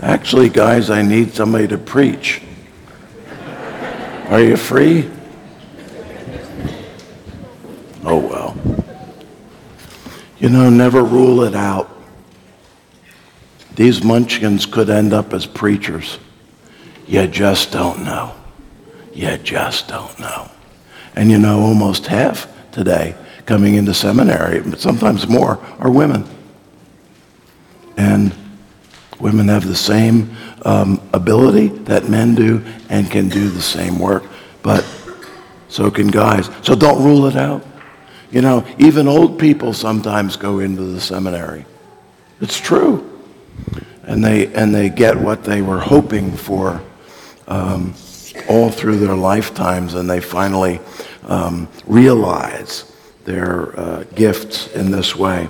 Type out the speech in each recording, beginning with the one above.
Actually, guys, I need somebody to preach. Are you free? Oh, well. You know, never rule it out. These munchkins could end up as preachers. You just don't know. You just don't know. And you know, almost half today coming into seminary, but sometimes more, are women. And women have the same um, ability that men do and can do the same work, but so can guys. So don't rule it out. You know, even old people sometimes go into the seminary. It's true. And they, and they get what they were hoping for um, all through their lifetimes, and they finally um, realize their uh, gifts in this way.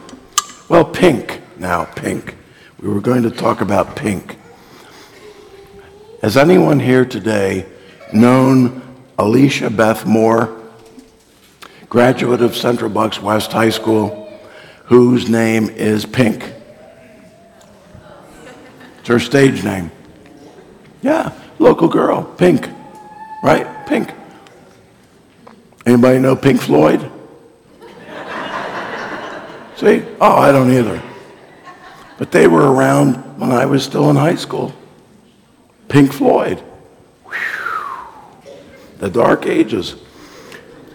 Well, pink now, pink. We were going to talk about pink. Has anyone here today known Alecia Beth Moore? graduate of Central Bucks West High School, whose name is Pink. It's her stage name. Yeah, local girl, Pink. Right? Pink. Anybody know Pink Floyd? See? Oh, I don't either. But they were around when I was still in high school. Pink Floyd. Whew. The Dark Ages.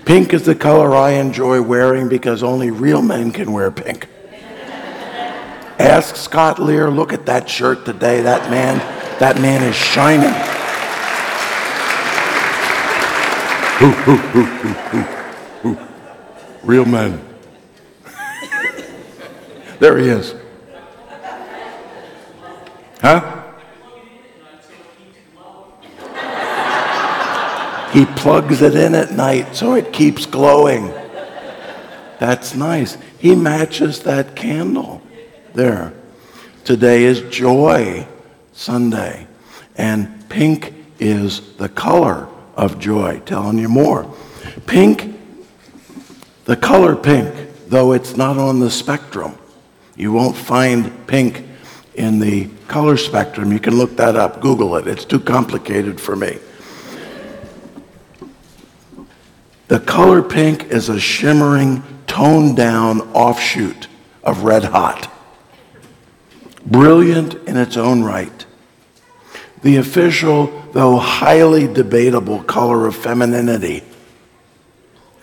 Pink is the color I enjoy wearing because only real men can wear pink. Ask Scott Lear, look at that shirt today. That man, that man is shining. Ooh, ooh, ooh, real men. there he is. Huh? He plugs it in at night so it keeps glowing. That's nice. He matches that candle there. Today is Joy Sunday, and pink is the color of joy. Telling you more. Pink, the color pink, though it's not on the spectrum, you won't find pink in the color spectrum. You can look that up, Google it. It's too complicated for me. The color pink is a shimmering, toned down offshoot of red hot. Brilliant in its own right. The official, though highly debatable, color of femininity,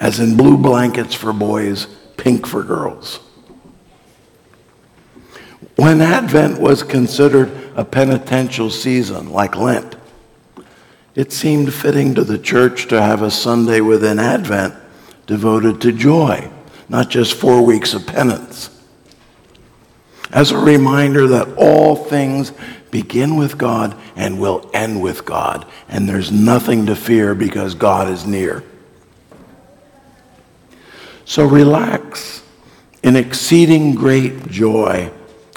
as in blue blankets for boys, pink for girls. When Advent was considered a penitential season like Lent, it seemed fitting to the church to have a Sunday within Advent devoted to joy, not just four weeks of penance. As a reminder that all things begin with God and will end with God, and there's nothing to fear because God is near. So relax in exceeding great joy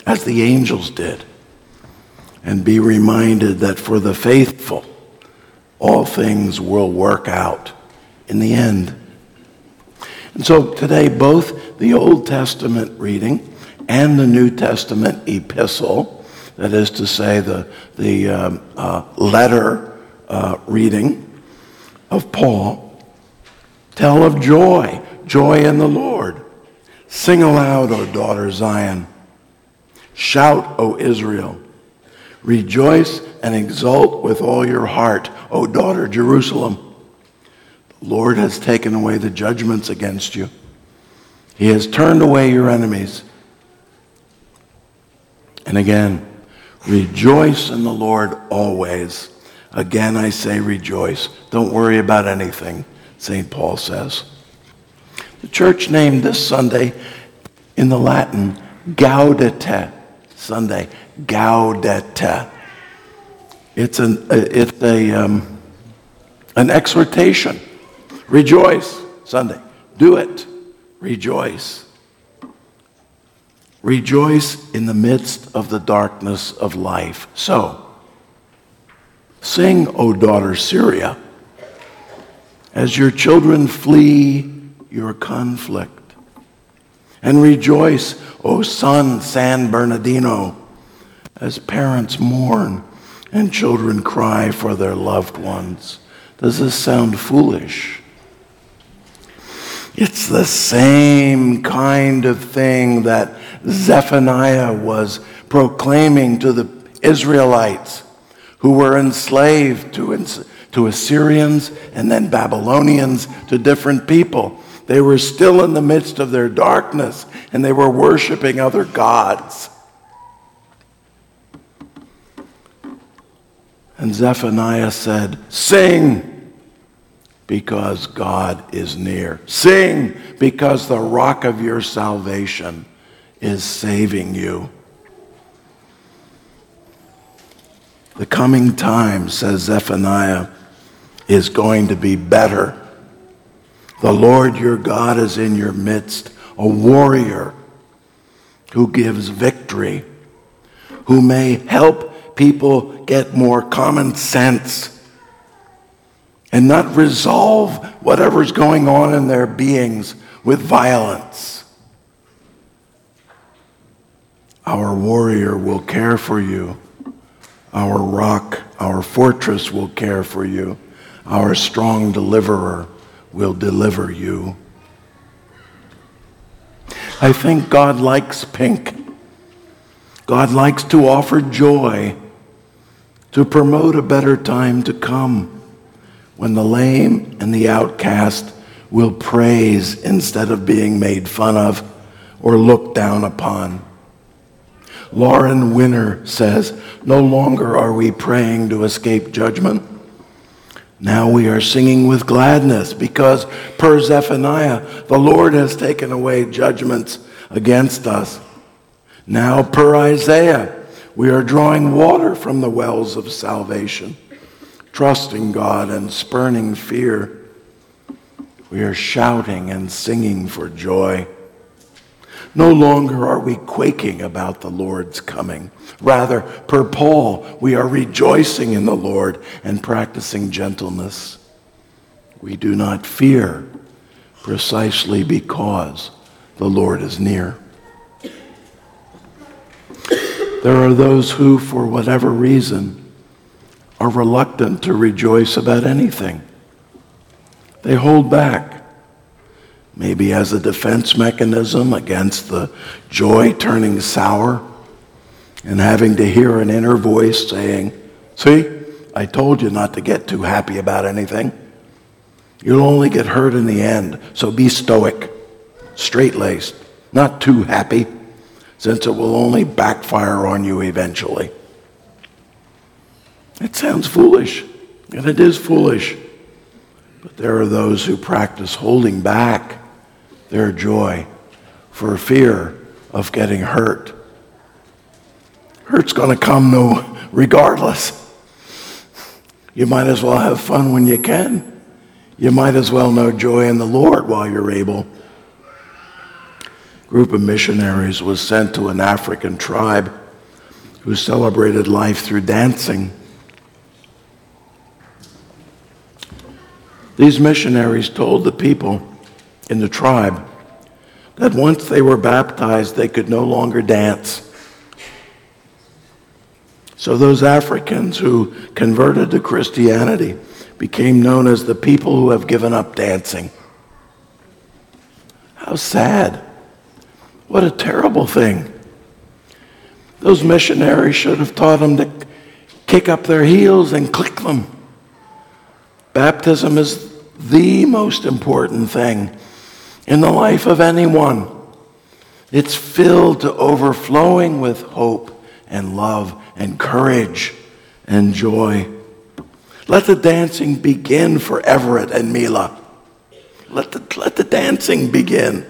as the angels did, and be reminded that for the faithful, all things will work out in the end. And so today, both the Old Testament reading and the New Testament epistle, that is to say, the, the um, uh, letter uh, reading of Paul, tell of joy, joy in the Lord. Sing aloud, O daughter Zion. Shout, O Israel. Rejoice and exult with all your heart, O daughter Jerusalem. The Lord has taken away the judgments against you. He has turned away your enemies. And again, rejoice in the Lord always. Again, I say rejoice. Don't worry about anything, St. Paul says. The church named this Sunday in the Latin Gaudete Sunday. Gaudete. It's an, it's a, um, an exhortation. Rejoice, Sunday. Do it. Rejoice. Rejoice in the midst of the darkness of life. So, sing, O daughter Syria, as your children flee your conflict. And rejoice, O son San Bernardino, as parents mourn and children cry for their loved ones. Does this sound foolish? It's the same kind of thing that Zephaniah was proclaiming to the Israelites who were enslaved to, to Assyrians and then Babylonians to different people. They were still in the midst of their darkness and they were worshiping other gods. And Zephaniah said, Sing because God is near. Sing because the rock of your salvation is saving you. The coming time, says Zephaniah, is going to be better. The Lord your God is in your midst, a warrior who gives victory, who may help people get more common sense and not resolve whatever's going on in their beings with violence. Our warrior will care for you. Our rock, our fortress will care for you. Our strong deliverer will deliver you. I think God likes pink. God likes to offer joy, to promote a better time to come when the lame and the outcast will praise instead of being made fun of or looked down upon. Lauren Winner says, No longer are we praying to escape judgment. Now we are singing with gladness because, per Zephaniah, the Lord has taken away judgments against us. Now, per Isaiah, we are drawing water from the wells of salvation trusting God and spurning fear. We are shouting and singing for joy. No longer are we quaking about the Lord's coming. Rather, per Paul, we are rejoicing in the Lord and practicing gentleness. We do not fear precisely because the Lord is near. There are those who, for whatever reason, are reluctant to rejoice about anything. They hold back, maybe as a defense mechanism against the joy turning sour and having to hear an inner voice saying, See, I told you not to get too happy about anything. You'll only get hurt in the end, so be stoic, straight laced, not too happy, since it will only backfire on you eventually. It sounds foolish, and it is foolish. But there are those who practice holding back their joy for fear of getting hurt. Hurt's going to come no regardless. You might as well have fun when you can. You might as well know joy in the Lord while you're able. A group of missionaries was sent to an African tribe who celebrated life through dancing. These missionaries told the people in the tribe that once they were baptized, they could no longer dance. So those Africans who converted to Christianity became known as the people who have given up dancing. How sad. What a terrible thing. Those missionaries should have taught them to kick up their heels and click them. Baptism is the most important thing in the life of anyone. It's filled to overflowing with hope and love and courage and joy. Let the dancing begin for Everett and Mila. Let the, let the dancing begin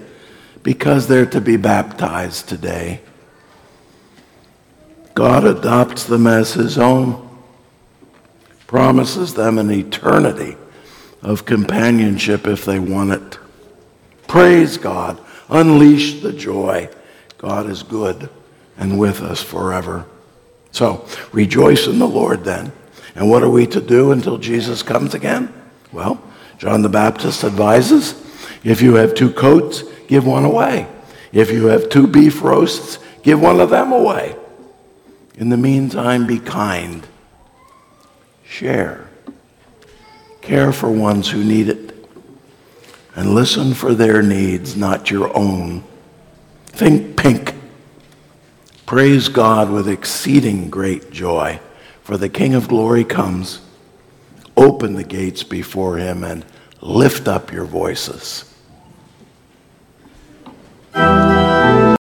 because they're to be baptized today. God adopts them as his own promises them an eternity of companionship if they want it. Praise God. Unleash the joy. God is good and with us forever. So rejoice in the Lord then. And what are we to do until Jesus comes again? Well, John the Baptist advises if you have two coats, give one away. If you have two beef roasts, give one of them away. In the meantime, be kind. Share. Care for ones who need it. And listen for their needs, not your own. Think pink. Praise God with exceeding great joy, for the King of glory comes. Open the gates before him and lift up your voices.